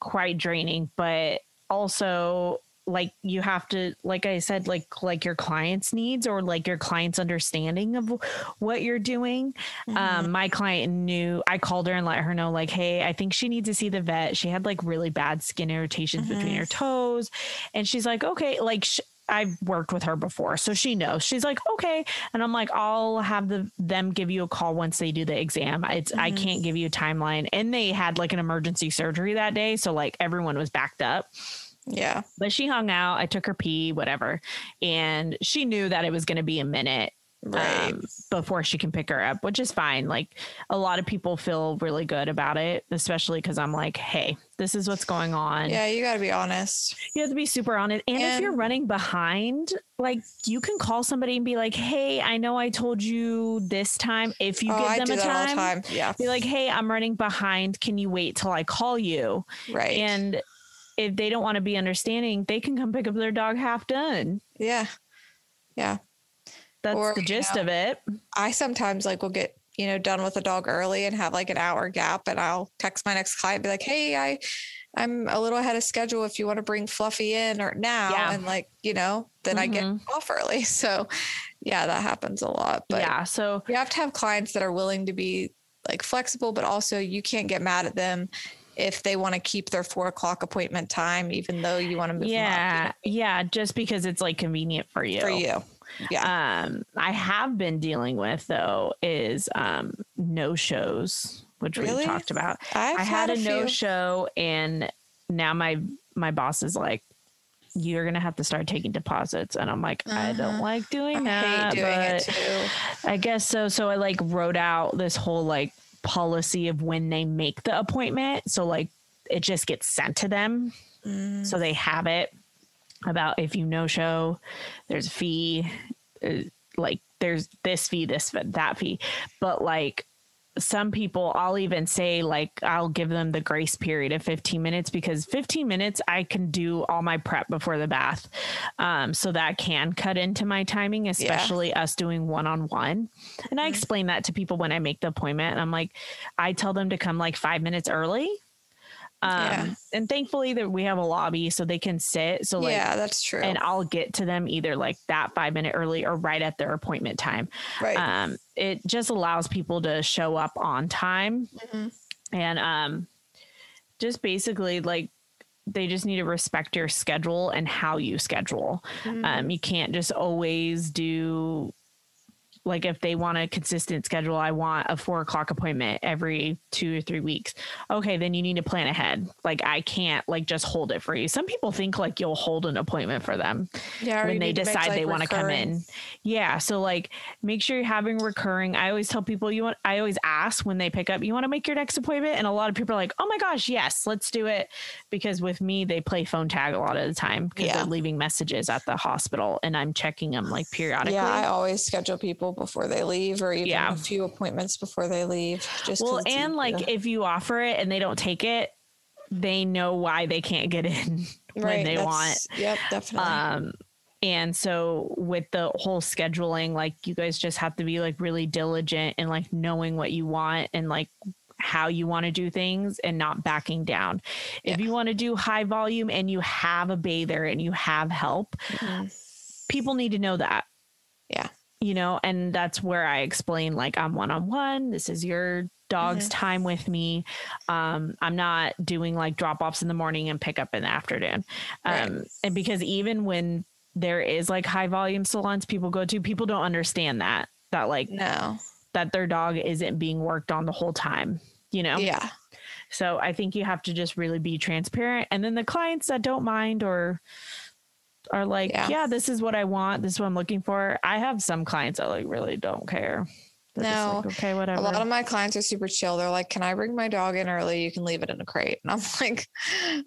quite draining, but also like you have to like i said like like your client's needs or like your client's understanding of what you're doing um, mm-hmm. um my client knew i called her and let her know like hey i think she needs to see the vet she had like really bad skin irritations mm-hmm. between her toes and she's like okay like sh- I've worked with her before, so she knows. She's like, okay, and I'm like, I'll have the them give you a call once they do the exam. It's mm-hmm. I can't give you a timeline, and they had like an emergency surgery that day, so like everyone was backed up. Yeah. But she hung out. I took her pee, whatever. And she knew that it was going to be a minute right. um, before she can pick her up, which is fine. Like a lot of people feel really good about it, especially because I'm like, hey, this is what's going on. Yeah, you got to be honest. You have to be super honest. And, and, if you're running behind, like you can call somebody and be like, hey, I know I told you this time. If you oh, give them a time, time, yeah, be like, hey, I'm running behind. Can you wait till I call you? Right. And if they don't want to be understanding, they can come pick up their dog half done. Yeah. Yeah. That's or, the gist you know, of it. I sometimes like will get, you know, done with a dog early and have like an hour gap and I'll text my next client be like, "Hey, I I'm a little ahead of schedule if you want to bring Fluffy in or now." Yeah. And like, you know, then mm-hmm. I get mm-hmm. off early. So, yeah, that happens a lot. But Yeah, so you have to have clients that are willing to be like flexible, but also you can't get mad at them if they want to keep their four o'clock appointment time, even though you want to move. Yeah, up, you know? yeah, just because it's like convenient for you. For you. Yeah. Um, I have been dealing with though is um no shows, which really? we talked about. I've I had, had a, a no show, and now my my boss is like, you're gonna have to start taking deposits and i'm like uh-huh. i don't uh-huh. like doing I that doing but i guess so so i like wrote out this whole like policy of when they make the appointment. So like it just gets sent to them. Mm. So they have it about if you no show, there's a fee, uh, like there's this fee, this that fee. But like some people I'll even say like I'll give them the grace period of 15 minutes because 15 minutes I can do all my prep before the bath. Um, so that can cut into my timing, especially yeah. us doing one on one. And I mm-hmm. explain that to people when I make the appointment. And I'm like, I tell them to come like five minutes early um, yeah. and thankfully that we have a lobby so they can sit. So like, yeah, that's true. And I'll get to them either like that five minute early or right at their appointment time. Right. Um, it just allows people to show up on time mm-hmm. and, um, just basically like they just need to respect your schedule and how you schedule. Mm-hmm. Um, you can't just always do like if they want a consistent schedule, I want a four o'clock appointment every two or three weeks. Okay, then you need to plan ahead. Like I can't like just hold it for you. Some people think like you'll hold an appointment for them yeah, when they decide make, like, they want to come in. Yeah. So like make sure you're having recurring. I always tell people you want I always ask when they pick up, you want to make your next appointment? And a lot of people are like, Oh my gosh, yes, let's do it. Because with me, they play phone tag a lot of the time because yeah. they're leaving messages at the hospital and I'm checking them like periodically. Yeah, I always schedule people before they leave or even yeah. a few appointments before they leave. Just well, and like if you offer it and they don't take it, they know why they can't get in right, when they want. Yep, definitely. Um, and so with the whole scheduling, like you guys just have to be like really diligent and like knowing what you want and like how you want to do things and not backing down. Yeah. If you want to do high volume and you have a bather and you have help, mm-hmm. people need to know that. Yeah you know, and that's where I explain like I'm one on one. This is your dog's mm-hmm. time with me. Um, I'm not doing like drop offs in the morning and pick up in the afternoon. Um, right. and because even when there is like high volume salons people go to, people don't understand that, that like, no, that their dog isn't being worked on the whole time, you know? Yeah. So I think you have to just really be transparent. And then the clients that don't mind or are like, yeah. yeah, this is what I want. This is what I'm looking for. I have some clients that like really don't care. They're no, like, okay, whatever. A lot of my clients are super chill. They're like, "Can I bring my dog in early? You can leave it in a crate." And I'm like,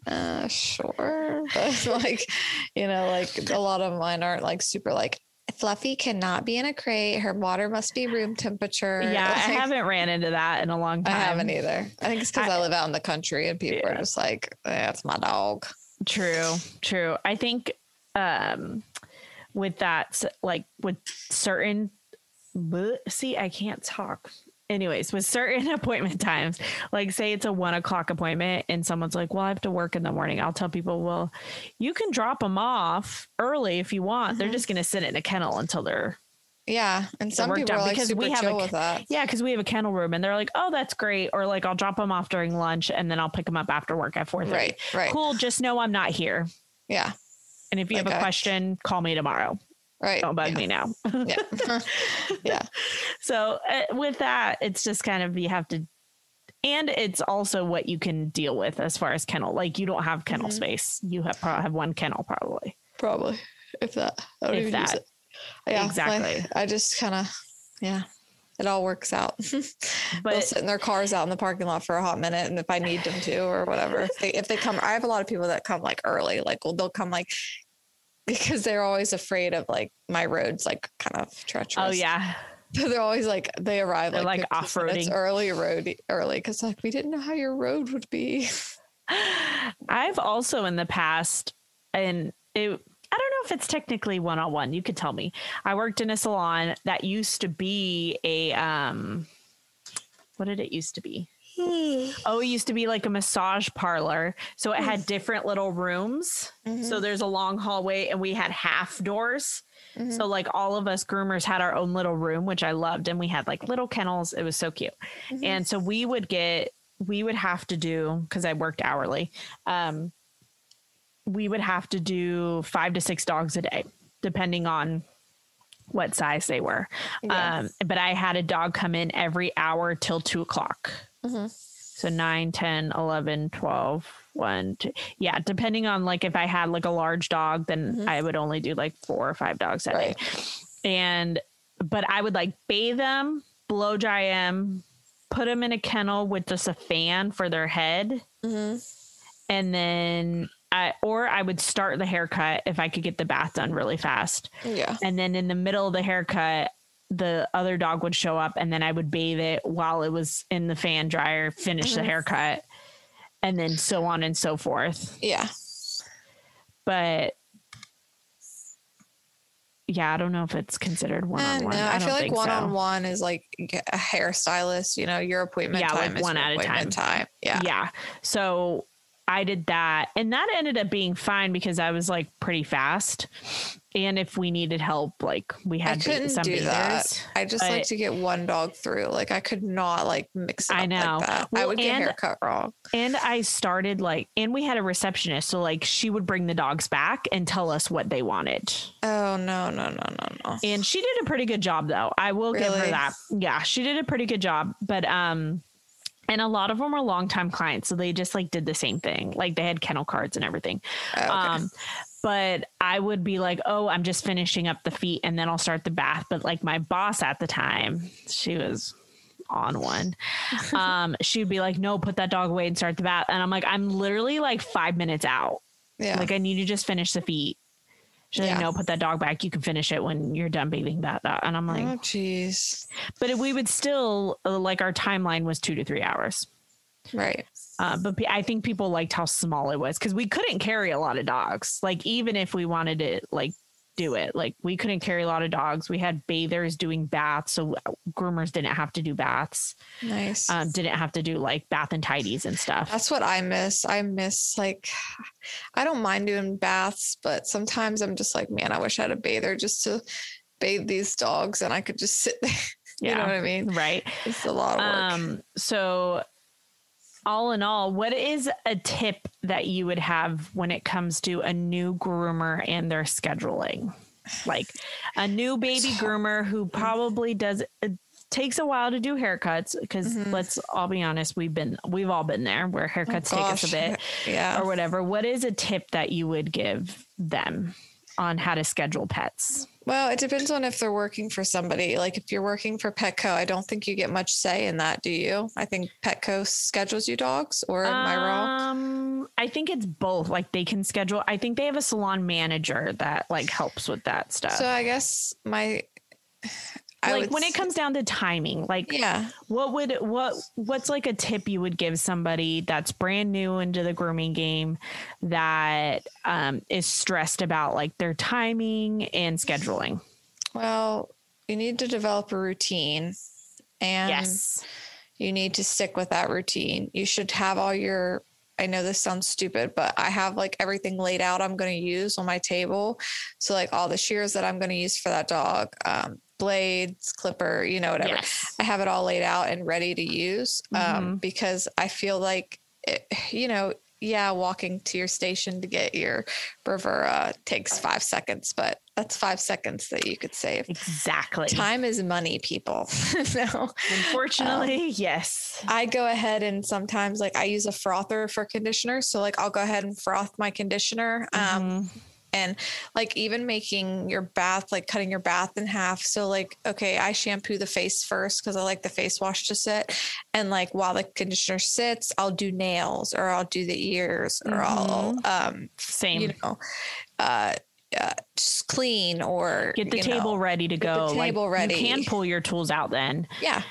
uh, "Sure," but like, you know, like a lot of mine aren't like super like. Fluffy cannot be in a crate. Her water must be room temperature. Yeah, like, I haven't ran into that in a long time. I haven't either. I think it's because I, I, live out in the country and people yeah. are just like, "That's my dog." True, true. I think um with that, like with certain see, I can't talk. Anyways, with certain appointment times, like say it's a one o'clock appointment and someone's like, Well, I have to work in the morning. I'll tell people, Well, you can drop them off early if you want. Mm-hmm. They're just going to sit in a kennel until they're yeah, and some people are like because we have a. Yeah, because we have a kennel room, and they're like, "Oh, that's great," or like, "I'll drop them off during lunch, and then I'll pick them up after work at 4.30. Right, right. Cool. Just know I'm not here. Yeah. And if you have a question, call me tomorrow. Right. Don't bug yeah. me now. yeah. yeah. So uh, with that, it's just kind of you have to, and it's also what you can deal with as far as kennel. Like you don't have kennel mm-hmm. space. You have probably have one kennel probably. Probably, if that. I don't if even that. Use it. Yeah, exactly. I just kind of, yeah it all works out. but they'll sit in their cars out in the parking lot for a hot minute, and if I need them to or whatever, if they if they come, I have a lot of people that come like early, like well they'll come like because they're always afraid of like my roads like kind of treacherous. Oh yeah. So they're always like they arrive they're like, like off roading early road early because like we didn't know how your road would be. I've also in the past and it I don't know if it's technically one on one. You could tell me. I worked in a salon that used to be a um what did it used to be? oh, it used to be like a massage parlor. So it had different little rooms. Mm-hmm. So there's a long hallway and we had half doors. Mm-hmm. So like all of us groomers had our own little room, which I loved. And we had like little kennels. It was so cute. Mm-hmm. And so we would get, we would have to do, because I worked hourly, um, we would have to do five to six dogs a day, depending on what size they were. Yeah. Um, but I had a dog come in every hour till two o'clock. Mm-hmm. So 9, 10, 11, 12, 1, 2. Yeah, depending on like if I had like a large dog, then mm-hmm. I would only do like four or five dogs a right. day. And, but I would like bathe them, blow dry them, put them in a kennel with just a fan for their head. Mm-hmm. And then I, or I would start the haircut if I could get the bath done really fast. Yeah. And then in the middle of the haircut, the other dog would show up and then I would bathe it while it was in the fan dryer, finish mm-hmm. the haircut, and then so on and so forth. Yeah. But yeah, I don't know if it's considered one on one. I, I feel like one on one is like a hairstylist. You know, your appointment yeah, time like is one at a time. time. Yeah, yeah. So I did that, and that ended up being fine because I was like pretty fast and if we needed help, like we had I couldn't some do that. I just like to get one dog through. Like I could not like mix it I know. Like well, I would get haircut wrong. And I started like, and we had a receptionist, so like she would bring the dogs back and tell us what they wanted. Oh no no no no no! And she did a pretty good job, though. I will really? give her that. Yeah, she did a pretty good job. But um, and a lot of them were longtime clients so they just like did the same thing like they had kennel cards and everything oh, okay. um but I would be like, oh, I'm just finishing up the feet and then I'll start the bath. But like my boss at the time, she was on one. Um, she'd be like, no, put that dog away and start the bath. And I'm like, I'm literally like five minutes out. Yeah. Like I need to just finish the feet. She's yeah. like, no, put that dog back. You can finish it when you're done bathing that. that. And I'm like, oh, jeez. But we would still, uh, like, our timeline was two to three hours. Right. Uh, but I think people liked how small it was because we couldn't carry a lot of dogs. Like even if we wanted to like do it, like we couldn't carry a lot of dogs. We had bathers doing baths, so groomers didn't have to do baths. Nice. Um, didn't have to do like bath and tidies and stuff. That's what I miss. I miss like I don't mind doing baths, but sometimes I'm just like, man, I wish I had a bather just to bathe these dogs and I could just sit there. you yeah, know what I mean? Right. It's a lot of work. Um, so all in all, what is a tip that you would have when it comes to a new groomer and their scheduling? Like a new baby groomer who probably does it takes a while to do haircuts because mm-hmm. let's all be honest, we've been we've all been there where haircuts oh, take us a bit, yeah, or whatever. What is a tip that you would give them on how to schedule pets? Well, it depends on if they're working for somebody. Like if you're working for Petco, I don't think you get much say in that, do you? I think Petco schedules you dogs, or am um, I wrong? Um, I think it's both. Like they can schedule. I think they have a salon manager that like helps with that stuff. So I guess my like when it comes down to timing like yeah. what would what what's like a tip you would give somebody that's brand new into the grooming game that um, is stressed about like their timing and scheduling? Well you need to develop a routine and yes. you need to stick with that routine. You should have all your I know this sounds stupid, but I have like everything laid out I'm going to use on my table. So, like all the shears that I'm going to use for that dog, um, blades, clipper, you know, whatever. Yes. I have it all laid out and ready to use um, mm-hmm. because I feel like, it, you know, yeah, walking to your station to get your Bravura takes five seconds, but that's five seconds that you could save. Exactly. Time is money, people. no. Unfortunately, um, yes. I go ahead and sometimes like I use a frother for conditioner. So like I'll go ahead and froth my conditioner. Um, mm-hmm. And like even making your bath like cutting your bath in half so like okay i shampoo the face first because i like the face wash to sit and like while the conditioner sits i'll do nails or i'll do the ears or mm-hmm. i'll um same you know uh uh, just clean or get the table know, ready to go. table like, ready. You can pull your tools out then. Yeah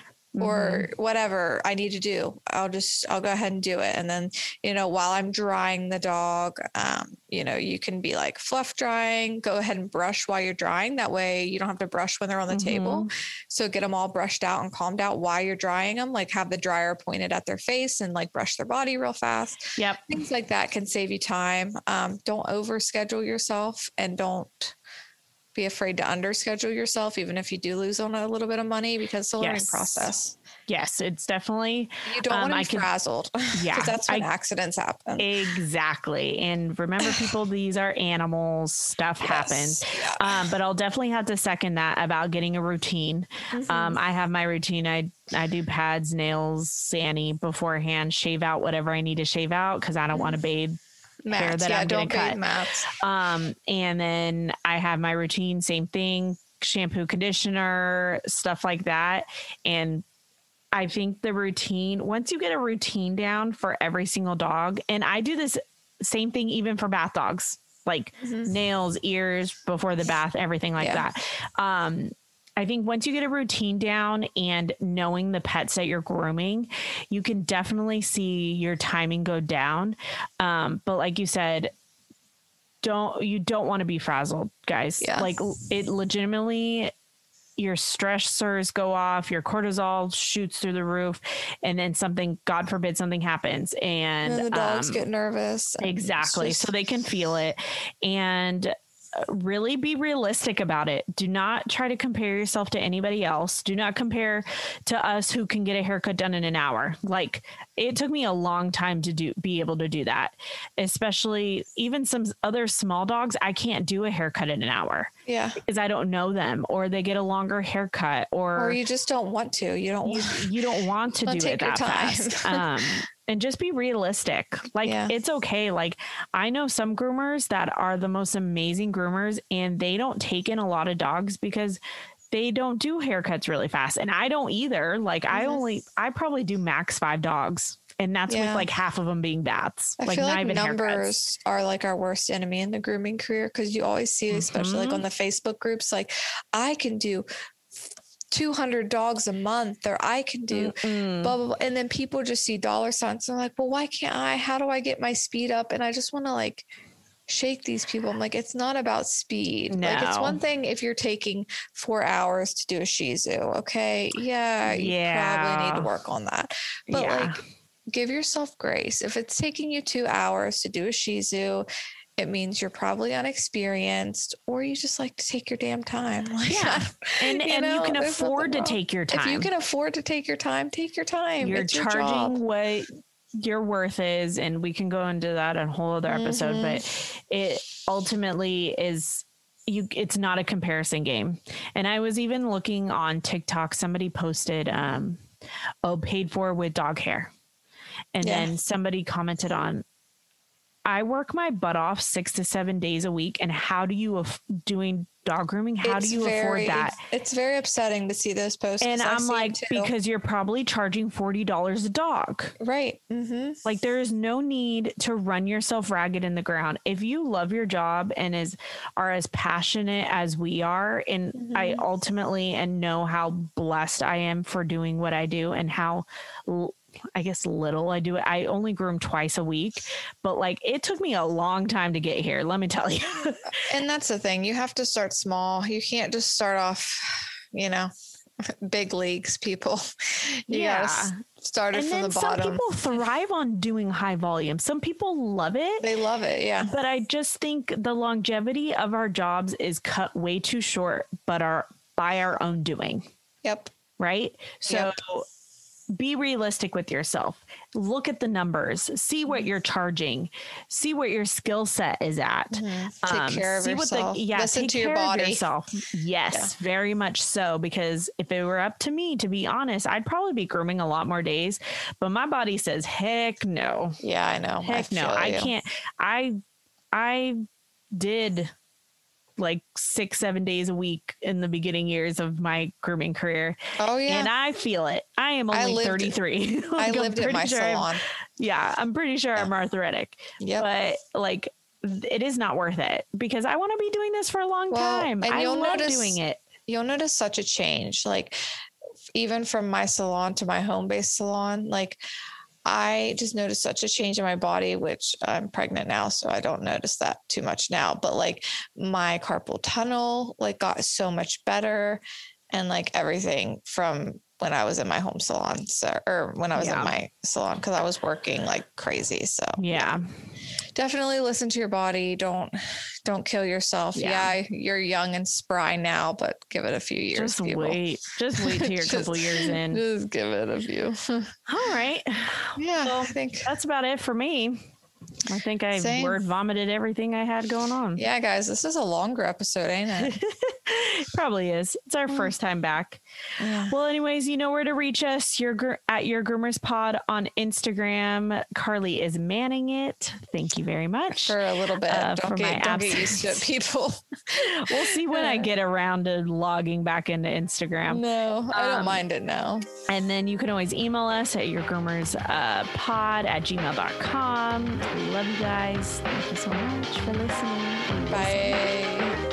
or mm-hmm. whatever I need to do. I'll just I'll go ahead and do it. And then, you know, while I'm drying the dog, um, you know, you can be like fluff drying, go ahead and brush while you're drying. That way you don't have to brush when they're on the mm-hmm. table. So get them all brushed out and calmed out while you're drying them. Like have the dryer pointed at their face and like brush their body real fast. Yep. Things like that can save you time. Um, don't over schedule yourself and don't be afraid to underschedule yourself, even if you do lose on a little bit of money, because a learning process. Yes, it's definitely. You don't um, want to be frazzled. Yeah, that's when I, accidents happen. Exactly, and remember, people, these are animals. Stuff yes. happens. Yeah. Um, but I'll definitely have to second that about getting a routine. Mm-hmm. Um, I have my routine. I I do pads, nails, sani beforehand. Shave out whatever I need to shave out because I don't mm-hmm. want to bathe hair that yeah, I'm going to cut. Um, and then I have my routine, same thing, shampoo, conditioner, stuff like that. And I think the routine, once you get a routine down for every single dog, and I do this same thing even for bath dogs, like mm-hmm. nails, ears before the bath, everything like yeah. that. Um, I think once you get a routine down and knowing the pets that you're grooming, you can definitely see your timing go down. Um, but like you said, don't you don't want to be frazzled, guys. Yeah. Like it legitimately your stressors go off, your cortisol shoots through the roof, and then something, God forbid, something happens, and, and the dogs um, get nervous. Exactly, just... so they can feel it, and really be realistic about it. Do not try to compare yourself to anybody else. Do not compare to us who can get a haircut done in an hour. Like it took me a long time to do be able to do that. Especially even some other small dogs, I can't do a haircut in an hour. Yeah. Because I don't know them or they get a longer haircut or or you just don't want to. You don't you, you don't want to do it that fast. Um and just be realistic. Like yeah. it's okay. Like I know some groomers that are the most amazing groomers and they don't take in a lot of dogs because they don't do haircuts really fast. And I don't either. Like mm-hmm. I only I probably do max 5 dogs. And that's yeah. with like half of them being baths. I like feel like numbers haircuts. are like our worst enemy in the grooming career because you always see, especially mm-hmm. like on the Facebook groups, like I can do 200 dogs a month or I can do blah, blah, blah. And then people just see dollar signs and like, well, why can't I? How do I get my speed up? And I just want to like shake these people. I'm like, it's not about speed. No. Like it's one thing if you're taking four hours to do a Shih Tzu. Okay. Yeah. You yeah. probably need to work on that. But yeah. like, give yourself grace. If it's taking you two hours to do a Shih Tzu, it means you're probably unexperienced or you just like to take your damn time. Like, yeah. And you, and know, you can afford to take your time. If you can afford to take your time, take your time. You're it's charging your what your worth is. And we can go into that in a whole other episode, mm-hmm. but it ultimately is you it's not a comparison game. And I was even looking on TikTok, somebody posted um oh paid for with dog hair. And yeah. then somebody commented on I work my butt off 6 to 7 days a week and how do you af- doing dog grooming. How it's do you very, afford that? It's very upsetting to see those posts. And I'm like, because you're probably charging $40 a dog. Right. Mm-hmm. Like there is no need to run yourself ragged in the ground. If you love your job and is are as passionate as we are, and mm-hmm. I ultimately and know how blessed I am for doing what I do and how I guess little I do it. I only groom twice a week, but like it took me a long time to get here. Let me tell you. Uh, and that's the thing. You have to start small. You can't just start off, you know, big leagues, people. You yeah. Start it and from the bottom. Some people thrive on doing high volume. Some people love it. They love it. Yeah. But I just think the longevity of our jobs is cut way too short, but our by our own doing. Yep. Right. So yep be realistic with yourself. Look at the numbers. See what you're charging. See what your skill set is at. Mm-hmm. Take um, care of yourself. The, yeah, Listen take to care your body. Of yourself. Yes, yeah. very much so. Because if it were up to me, to be honest, I'd probably be grooming a lot more days. But my body says, "Heck no." Yeah, I know. Heck I no. I can't. I I did like six, seven days a week in the beginning years of my grooming career. Oh yeah. And I feel it. I am only I lived, 33. like, I lived at my sure salon. I'm, yeah. I'm pretty sure yeah. I'm arthritic. Yeah. But like it is not worth it because I want to be doing this for a long well, time. And I you'll love notice, doing it. You'll notice such a change. Like even from my salon to my home based salon, like I just noticed such a change in my body, which I'm pregnant now, so I don't notice that too much now. But like my carpal tunnel like got so much better and like everything from when I was in my home salon so, or when I was yeah. in my salon because I was working like crazy. So yeah. definitely listen to your body. Don't don't kill yourself. Yeah, yeah you're young and spry now, but give it a few years. Just people. wait. Just wait till you're a couple years in. Just give it a few. All right. Yeah, well, I think that's about it for me. I think I word vomited everything I had going on. Yeah, guys, this is a longer episode, ain't it? Probably is. It's our first time back. Yeah. Well, anyways, you know where to reach us. You're at your groomers pod on Instagram. Carly is manning it. Thank you very much for a little bit. Uh, don't, get, don't get, used to it, people. we'll see when I get around to logging back into Instagram. No, I don't um, mind it now. And then you can always email us at your groomers uh, pod at gmail.com. We love you guys. Thank you so much for listening. Bye.